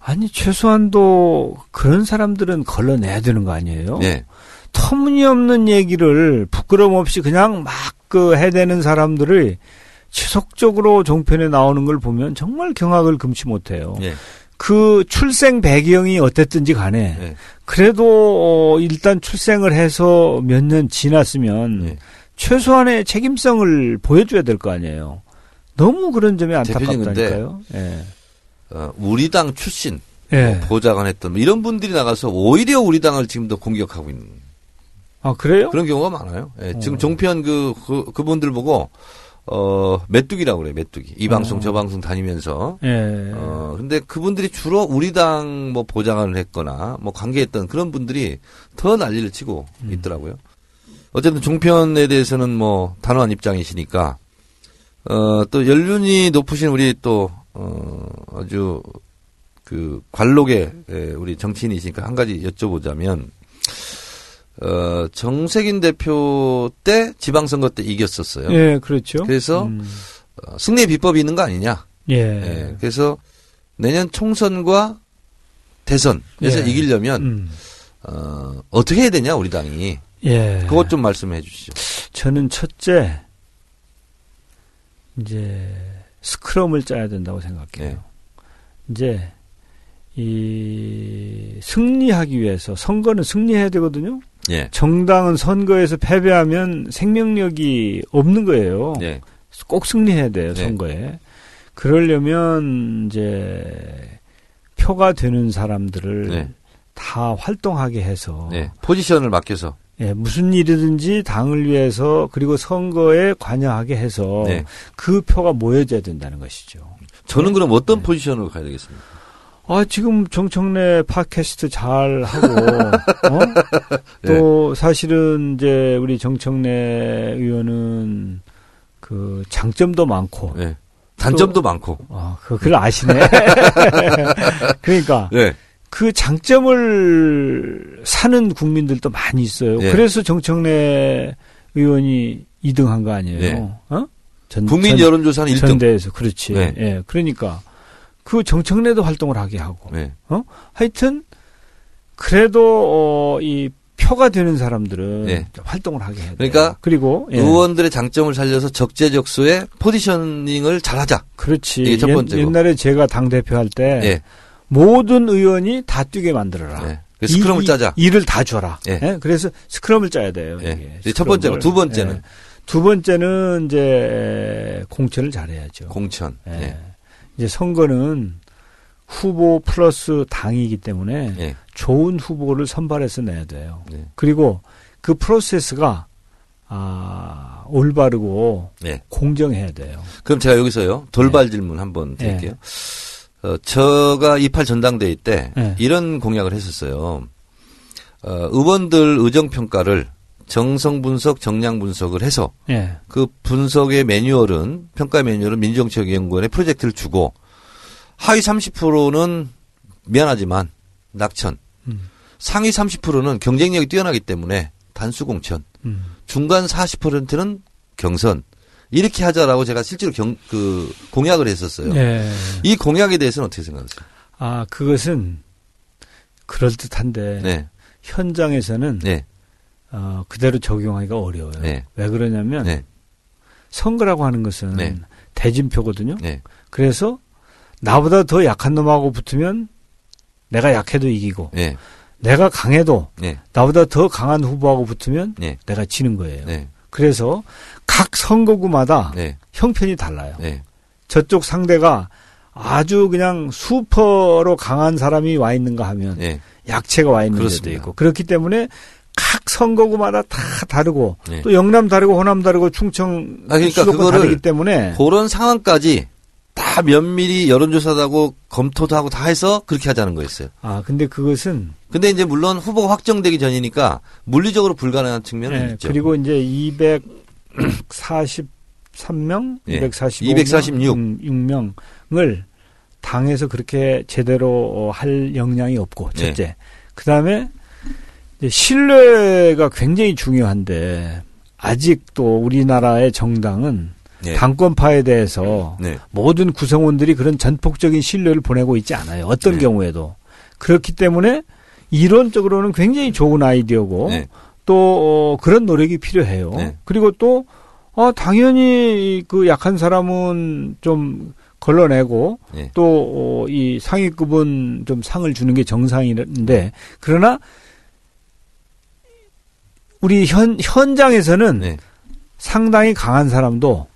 아니 최소한도 그런 사람들은 걸러내야 되는 거 아니에요? 예. 터무니없는 얘기를 부끄럼 없이 그냥 막 그 해대는 사람들을 지속적으로 종편에 나오는 걸 보면 정말 경악을 금치 못해요. 예. 그 출생 배경이 어땠든지 간에 예. 그래도 어, 일단 출생을 해서 몇 년 지났으면 예. 최소한의 책임성을 보여줘야 될 거 아니에요. 너무 그런 점이 안타깝다니까요. 예. 어, 우리 당 출신 예. 뭐 보좌관 했던 뭐 이런 분들이 나가서 오히려 우리 당을 지금 더 공격하고 있는 아 그래요? 그런 경우가 많아요. 예, 지금 어. 종편 그, 그 그분들 보고 어, 메뚜기라고 그래요, 메뚜기. 이 방송, 어. 저 방송 다니면서. 예. 어, 근데 그분들이 주로 우리 당 뭐 보장을 했거나 뭐 관계했던 그런 분들이 더 난리를 치고 음. 있더라고요. 어쨌든 종편에 대해서는 뭐 단호한 입장이시니까, 어, 또 연륜이 높으신 우리 또, 어, 아주 그 관록의 예, 우리 정치인이시니까 한 가지 여쭤보자면, 어, 정세균 대표 때 지방선거 때 이겼었어요. 예, 그렇죠. 그래서 음. 어, 승리의 비법이 있는 거 아니냐. 예. 예, 그래서 내년 총선과 대선에서 예. 이기려면 음. 어, 어떻게 해야 되냐 우리 당이 예. 그것 좀 말씀해 주시죠. 저는 첫째 이제 스크럼을 짜야 된다고 생각해요. 네. 이제 이 승리하기 위해서 선거는 승리해야 되거든요. 예, 정당은 선거에서 패배하면 생명력이 없는 거예요. 예, 꼭 승리해야 돼요, 네. 선거에. 그러려면 이제 표가 되는 사람들을 네. 다 활동하게 해서 예. 포지션을 맡겨서 예, 무슨 일이든지 당을 위해서 그리고 선거에 관여하게 해서 네. 그 표가 모여져야 된다는 것이죠. 저는 그럼 어떤 네. 포지션으로 가야 되겠습니까? 아, 지금 정청래 팟캐스트 잘 하고, 어? 또 사실은 이제 우리 정청래 의원은 그 장점도 많고, 예. 단점도 많고. 아, 그, 그걸 아시네. 그러니까 예. 그 장점을 사는 국민들도 많이 있어요. 예. 그래서 정청래 의원이 2등 한 거 아니에요. 예. 어? 전, 국민 전- 여론조사는 1등. 전대에서 그렇지. 네. 예. 그러니까 그 정청래도 활동을 하게 하고. 예. 하여튼 그래도 어, 이 표가 되는 사람들은 예. 활동을 하게 해야 돼요. 그러니까 그리고 예. 의원들의 장점을 살려서 적재적소에 포지셔닝을 잘하자. 그렇지. 이게 첫 번째고. 옛, 날에 제가 당 대표 할 때 예. 모든 의원이 다 뛰게 만들어라. 예. 그 스크럼을 이- 짜자. 이- 일을 다 줘라. 예. 예? 그래서 스크럼을 짜야 돼요. 예. 첫 번째고. 두 번째는 예. 두 번째는 이제 공천을 잘해야죠. 공천. 예. 예. 이제 선거는 후보 플러스 당이기 때문에 예. 좋은 후보를 선발해서 내야 돼요. 예. 그리고 그 프로세스가 아, 올바르고 예. 공정해야 돼요. 그럼 제가 여기서요 돌발 질문 한번 드릴게요. 어, 저가 28 전당대회 때 네. 이런 공약을 했었어요. 어, 의원들 의정 평가를 정성 분석, 정량 분석을 해서 예. 그 분석의 매뉴얼은 평가 매뉴얼은 민정체육연구원에 프로젝트를 주고 하위 30%는 미안하지만 낙천, 음. 상위 30%는 경쟁력이 뛰어나기 때문에 단수 공천, 음. 중간 40%는 경선 이렇게 하자라고 제가 실제로 경, 그 공약을 했었어요. 예. 이 공약에 대해서는 어떻게 생각하세요? 아, 그것은 그럴 듯한데 네, 현장에서는 네, 어, 그대로 적용하기가 어려워요. 네. 왜 그러냐면 네, 선거라고 하는 것은 네. 대진표거든요. 네, 그래서 나보다 더 약한 놈하고 붙으면 내가 약해도 이기고 네, 내가 강해도 네, 나보다 더 강한 후보하고 붙으면 네, 내가 지는 거예요. 네, 그래서 각 선거구마다 네, 형편이 달라요. 네, 저쪽 상대가 아주 그냥 슈퍼로 강한 사람이 와 있는가 하면 네, 약체가 와 있는 데도 그렇습니다. 있고 그렇기 때문에 각 선거구마다 다 다르고 네. 또 영남 다르고 호남 다르고 충청 아, 그러니까 수도권 그거를 다르기 때문에 그런 상황까지 다 면밀히 여론조사도 하고 검토도 하고 다 해서 그렇게 하자는 거였어요. 아 근데 그것은 근데 이제 물론 후보가 확정되기 전이니까 물리적으로 불가능한 측면은 예, 있죠. 그리고 이제 243명, 예. 246, 6명을 당에서 그렇게 제대로 어, 할 역량이 없고 예. 첫째. 그다음에 이제 신뢰가 굉장히 중요한데 아직도 우리나라의 정당은 네. 당권파에 대해서 네. 모든 구성원들이 그런 전폭적인 신뢰를 보내고 있지 않아요. 어떤 네. 경우에도. 그렇기 때문에 이론적으로는 굉장히 좋은 아이디어고 네. 또 어, 그런 노력이 필요해요. 네. 그리고 또 어, 당연히 그 약한 사람은 좀 걸러내고 네. 또이 상위급은 좀 상을 주는 게 정상인데 그러나 우리 현 현장에서는 네. 상당히 강한 사람도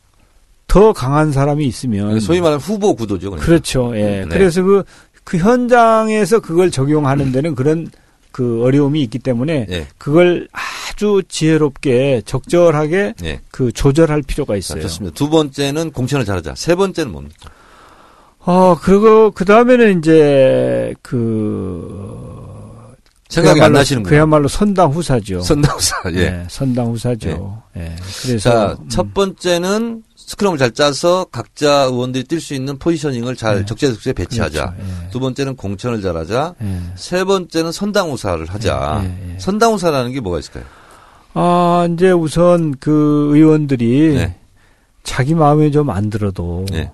더 강한 사람이 있으면 소위 말하는 후보 구도죠. 그러니까. 그렇죠. 예. 네. 그래서 그, 그 현장에서 그걸 적용하는 데는 그런 그 어려움이 있기 때문에 네. 그걸 아주 지혜롭게 적절하게 예. 그 조절할 필요가 자, 있어요. 좋습니다. 두 번째는 공천을 잘하자. 세 번째는 뭡니까? 어, 그리고 그 다음에는 이제 그 생각이 안 그야말로- 나시는군요. 그야말로 선당 후사죠. 선당사. 예. 네, 선당 후사죠. 예. 그래서 자, 음, 첫 번째는 스크럼을 잘 짜서 각자 의원들이 뛸 수 있는 포지셔닝을 잘 네. 적재적소에 배치하자. 그렇죠. 예. 두 번째는 공천을 잘하자. 예. 세 번째는 선당우사를 하자. 예, 예, 예. 선당우사라는 게 뭐가 있을까요? 아, 이제 우선 그 의원들이 네. 자기 마음에 좀 안 들어도 네.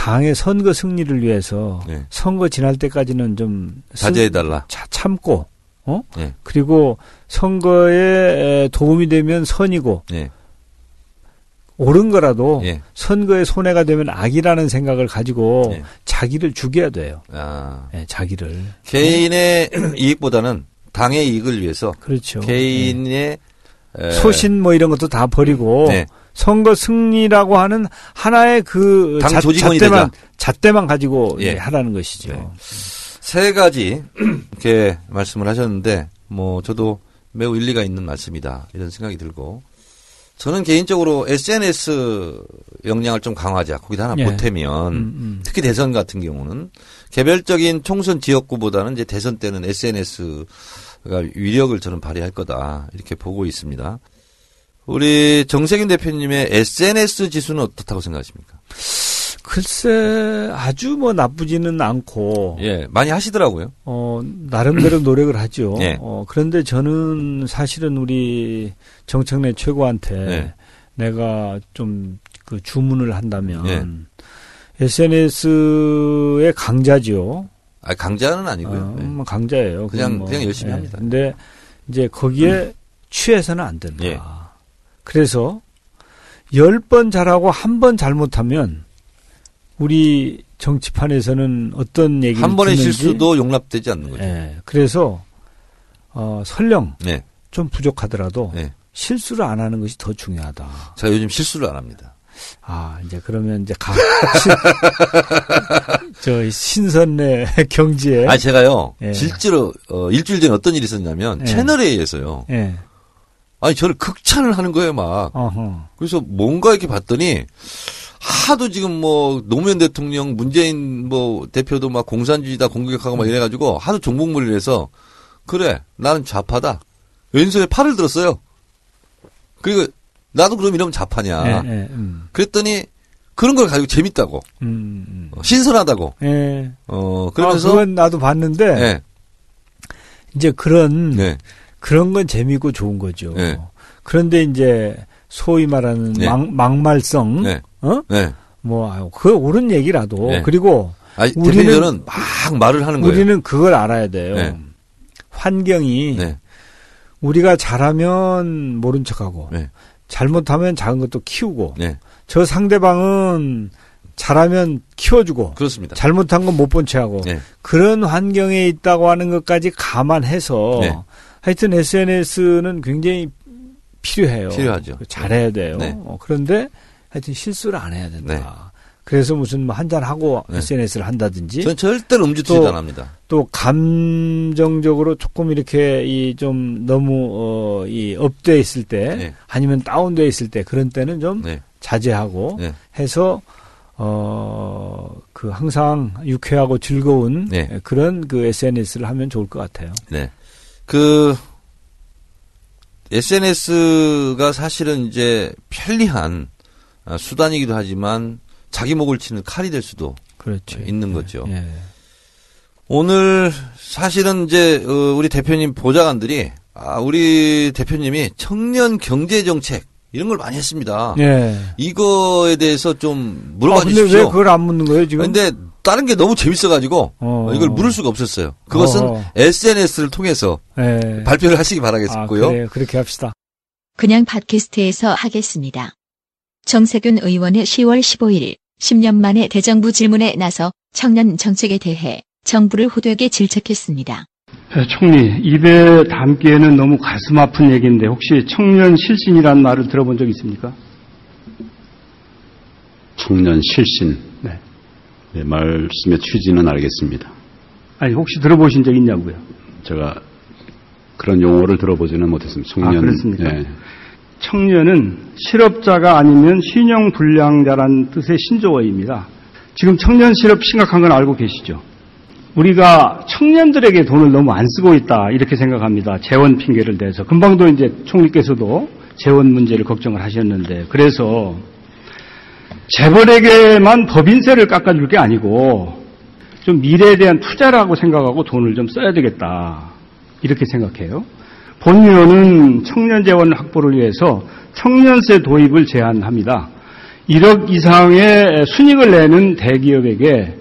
당의 선거 승리를 위해서 네. 선거 지날 때까지는 좀 승- 자제해달라. 차- 참고 어 네. 그리고 선거에 에, 도움이 되면 선이고 예. 옳은 거라도 예. 선거에 손해가 되면 악이라는 생각을 가지고 예. 자기를 죽여야 돼요. 아, 예, 자기를 개인의 이익보다는 당의 이익을 위해서 그렇죠. 개인의 예. 에, 소신 뭐 이런 것도 다 버리고 네. 선거 승리라고 하는 하나의 그당 잣- 조직원이 잣대만. 잣대만 가지고 예. 예, 하라는 것이죠. 네. 세 가지 이렇게 말씀을 하셨는데 뭐 저도 매우 일리가 있는 말씀이다 이런 생각이 들고 저는 개인적으로 SNS 역량을 좀 강화하자 거기다 하나 예. 보태면 음, 음. 특히 대선 같은 경우는 개별적인 총선 지역구보다는 이제 대선 때는 SNS 가 위력을 저는 발휘할 거다 이렇게 보고 있습니다. 우리 정세균 대표님의 SNS 지수는 어떻다고 생각하십니까? 글쎄 아주 뭐 나쁘지는 않고 예, 많이 하시더라고요. 어 나름대로 노력을 하죠. 예. 어 그런데 저는 사실은 우리 정청래 최고한테 예. 내가 좀 그 주문을 한다면 예. SNS의 강자지요. 아, 강자는 아니고요. 어, 예. 뭐 강자예요. 그냥- 뭐, 그냥 열심히 합니다. 근데 이제 거기에 취해서는 안 된다. 예. 그래서 열 번 잘하고 한 번 잘못하면 우리 정치판에서는 어떤 얘기를 한 번의 듣는지, 실수도 용납되지 않는 거죠. 예. 그래서 어, 설령 네. 좀 부족하더라도 네. 실수를 안 하는 것이 더 중요하다. 제가 요즘 실수를 안 합니다. 아, 이제 그러면 이제 각, 저 신선의 경지에. 아, 제가요, 예. 실제로, 어, 일주일 전에 어떤 일이 있었냐면, 예. 채널에 의해서요. 예. 아니, 저를 극찬을 하는 거예요, 막. 어허. 그래서 뭔가 이렇게 봤더니, 하도 지금 뭐, 노무현 대통령, 문재인 뭐, 대표도 막 공산주의다 공격하고 막 이래가지고, 하도 종북물을 해서, 그래, 나는 좌파다. 왼손에 팔을 들었어요. 그리고, 나도 그럼 이러면 좌파냐. 예, 예, 음. 그랬더니, 그런 걸 가지고 재밌다고. 음, 음. 어, 신선하다고. 예. 어, 그러면서 그러면서, 그건 나도 봤는데 네, 이제 그런 네, 그런 건 재미고 좋은 거죠. 네. 그런데 이제 소위 말하는 네. 막, 막말성, 네, 어? 네. 뭐, 아유, 그 옳은 얘기라도 네. 그리고 아니, 우리는- 막 말을 하는 거예요. 우리는 그걸 알아야 돼요. 네. 환경이 네, 우리가 잘하면 모른 척하고 네. 잘못하면 작은 것도 키우고 네, 저 상대방은 잘하면 키워주고 그렇습니다. 잘못한 건 못 본 체하고 네. 그런 환경에 있다고 하는 것까지 감안해서 네. 하여튼 SNS는 굉장히 필요해요. 필요하죠. 잘해야 돼요. 네. 어, 그런데 하여튼 실수를 안 해야 된다. 네. 그래서 무슨 뭐 한잔 하고 네. SNS를 한다든지 전 절대로 음주 트위터 또- 안 합니다. 또 감정적으로 조금 이렇게 이 좀 너무 어이 up돼 있을 때 네. 아니면 다운돼 있을 때 그런 때는 좀 네, 자제하고 네. 해서 어 그 항상 유쾌하고 즐거운 네. 그런 그 SNS를 하면 좋을 것 같아요. 네. 그, SNS가 사실은 이제 편리한 아, 수단이기도 하지만 자기 목을 치는 칼이 될 수도 그렇죠. 있는 거죠. 예. 오늘 사실은 이제 어, 우리 대표님 보좌관들이 아, 우리 대표님이 청년 경제 정책 이런 걸 많이 했습니다. 예. 이거에 대해서 좀 아, 물어봐 근데 주십시오. 왜 그걸 안 묻는 거예요 지금? 근데 다른 게 너무 재밌어가지고 어. 이걸 물을 수가 없었어요. 그것은 어허. SNS를 통해서 예. 발표를 하시기 아, 바라겠고요. 그래요. 그렇게 합시다. 그냥 팟캐스트에서 하겠습니다. 정세균 의원의 10월 15일 10년 만에 대정부 질문에 나서 청년 정책에 대해 정부를 호되게 질책했습니다. 예, 총리, 입에 담기에는 너무 가슴 아픈 얘기인데 혹시 청년 실신이라는 말을 들어본 적 있습니까? 청년 실신. 네. 네, 말씀의 취지는 알겠습니다. 아니 혹시 들어보신 적 있냐고요? 제가 그런 용어를 들어보지는 못했습니다. 청년. 아, 그렇습니까? 예. 청년은 실업자가 아니면 신용 불량자라는 뜻의 신조어입니다. 지금 청년 실업 심각한 건 알고 계시죠? 우리가 청년들에게 돈을 너무 안 쓰고 있다 이렇게 생각합니다. 재원 핑계를 대서 금방도 이제 총리께서도 재원 문제를 걱정을 하셨는데 그래서 재벌에게만 법인세를 깎아줄 게 아니고 좀 미래에 대한 투자라고 생각하고 돈을 좀 써야 되겠다 이렇게 생각해요. 본위원은 청년 재원 확보를 위해서 청년세 도입을 제안합니다. 1억 이상의 순익을 내는 대기업에게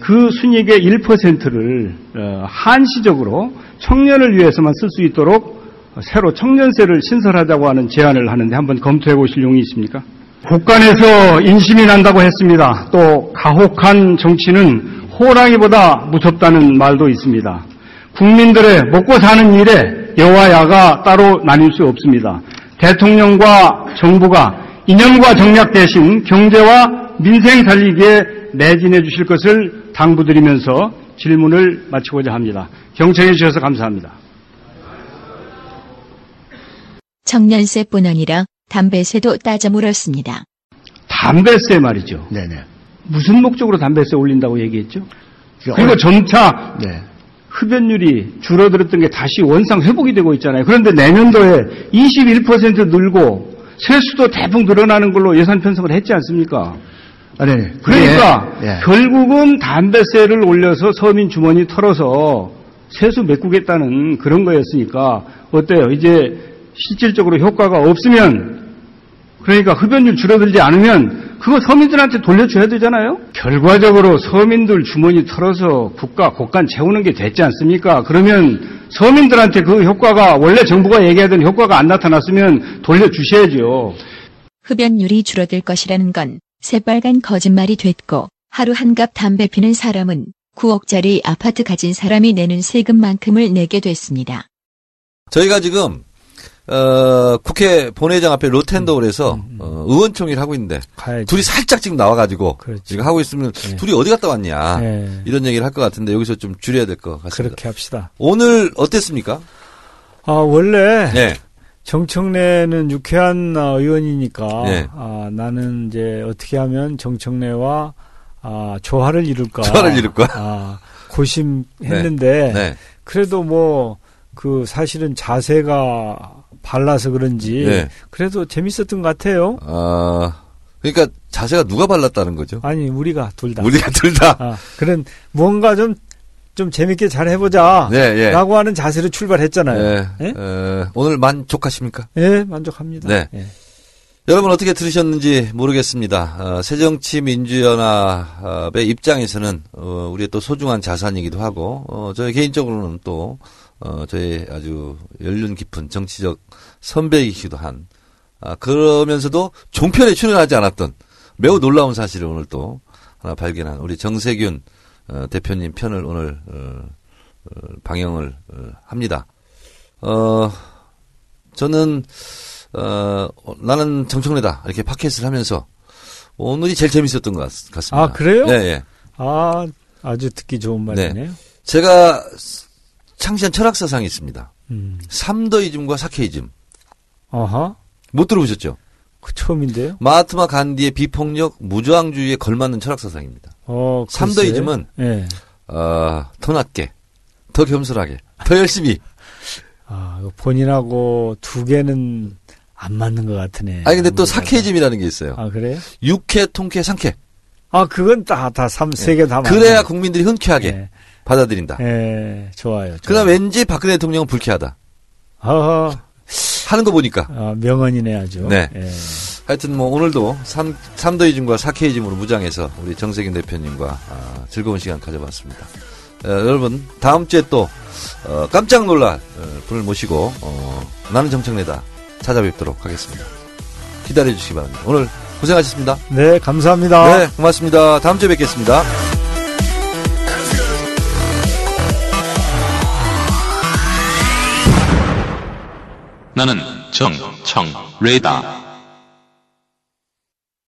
그 순익의 1%를 어, 한시적으로 청년을 위해서만 쓸 수 있도록 새로 청년세를 신설하자고 하는 제안을 하는데 한번 검토해 보실 용이 있습니까? 국간에서 인심이 난다고 했습니다. 또 가혹한 정치는 호랑이보다 무섭다는 말도 있습니다. 국민들의 먹고 사는 일에 여와 야가 따로 나뉠 수 없습니다. 대통령과 정부가 이념과 정략 대신 경제와 민생 살리기에 매진해 주실 것을 당부드리면서 질문을 마치고자 합니다. 경청해 주셔서 감사합니다. 청년세뿐 아니라 담배세도 따져 물었습니다. 담배세 말이죠. 네네. 무슨 목적으로 담배세 올린다고 얘기했죠? 그러니까 그리고 점차 네. 흡연율이 줄어들었던 게 다시 원상 회복이 되고 있잖아요. 그런데 내년도에 21% 늘고 세수도 대폭 늘어나는 걸로 예산 편성을 했지 않습니까? 아, 네네. 그러니까 예, 예. 결국은 담배세를 올려서 서민 주머니 털어서 세수 메꾸겠다는 그런 거였으니까 어때요? 이제 실질적으로 효과가 없으면 그러니까 흡연율 줄어들지 않으면 그거 서민들한테 돌려줘야 되잖아요? 결과적으로 서민들 주머니 털어서 국가 곳간 채우는 게 됐지 않습니까? 그러면 서민들한테 그 효과가 원래 정부가 얘기하던 효과가 안 나타났으면 돌려주셔야죠. 흡연율이 줄어들 것이라는 건 새빨간 거짓말이 됐고 하루 한갑 담배 피는 사람은 9억짜리 아파트 가진 사람이 내는 세금만큼을 내게 됐습니다. 저희가 지금 어, 국회 본회의장 앞에 로텐더홀에서 어, 의원총회를 하고 있는데 가야지. 둘이 살짝 지금 나와가지고 지금 하고 있으면 둘이 어디 갔다 왔냐 네. 이런 얘기를 할 것 같은데 여기서 좀 줄여야 될 것 같습니다. 그렇게 합시다. 오늘 어땠습니까? 아, 원래 네. 정청래는 유쾌한 아, 의원이니까 네. 아, 나는 이제 어떻게 하면 정청래와 아, 조화를 이룰까? 조화를 이룰까? 아, 고심했는데 네. 네. 그래도 뭐 그 사실은 자세가 발라서 그런지 네. 그래도 재밌었던 것 같아요. 어, 그러니까 자세가 누가 발랐다는 거죠? 아니 우리가 둘 다. 우리가 둘 다. 아, 그런 뭔가 좀좀 재밌게 잘 해보자. 네, 예. 라고 하는 자세로 출발했잖아요. 네. 예? 어, 오늘 만족하십니까? 예, 만족합니다. 네. 예. 여러분 어떻게 들으셨는지 모르겠습니다. 어, 새정치민주연합의 입장에서는 어, 우리의 또 소중한 자산이기도 하고 어, 저희 개인적으로는 또 어, 저희 아주 연륜 깊은 정치적 선배이기도 한 아, 그러면서도 종편에 출연하지 않았던 매우 놀라운 사실을 오늘 또 하나 발견한 우리 정세균 어, 대표님 편을 오늘 어, 어, 방영을 어, 합니다. 어, 저는 어, 나는 정청래다. 이렇게 팟캐스트를 하면서 오늘이 제일 재밌었던 것 같, 습니다 아, 그래요? 네, 예. 아, 아주 듣기 좋은 말이네요. 제가 창시한 철학 사상이 있습니다. 음. 삼더이즘과 사케이즘. 어허. 못 들어보셨죠? 그 처음인데요. 마하트마 간디의 비폭력, 무저항주의에 걸맞는 철학 사상입니다. 어, 글쎄. 삼더이즘은 예. 어, 더 낮게, 더 겸손하게, 더 열심히. 아, 본인하고 두 개는 안 맞는 것 같으네. 아니 근데 또 사케이즘이라는 게 있어요. 아, 그래요? 육회, 통쾌, 상쾌. 아, 그건 다, 다, 삼, 세 개다 맞네. 그래야 국민들이 흔쾌하게 예. 받아들인다. 예, 좋아요. 그다음 왠지 박근혜 대통령은 불쾌하다. 아, 하는 거 보니까. 아, 명언이네 아주. 네. 예. 하여튼 뭐 오늘도 삼, 삼더이즘과 사케이즘으로 무장해서 우리 정세균 대표님과 아, 즐거운 시간 가져봤습니다. 어, 여러분 다음 주에 또 어, 깜짝 놀랄 어, 분을 모시고 어, 나는 정청래다 찾아뵙도록 하겠습니다. 기다려 주시기 바랍니다. 오늘 고생하셨습니다. 네, 감사합니다. 네, 고맙습니다. 다음 주에 뵙겠습니다. 나는 정청래다.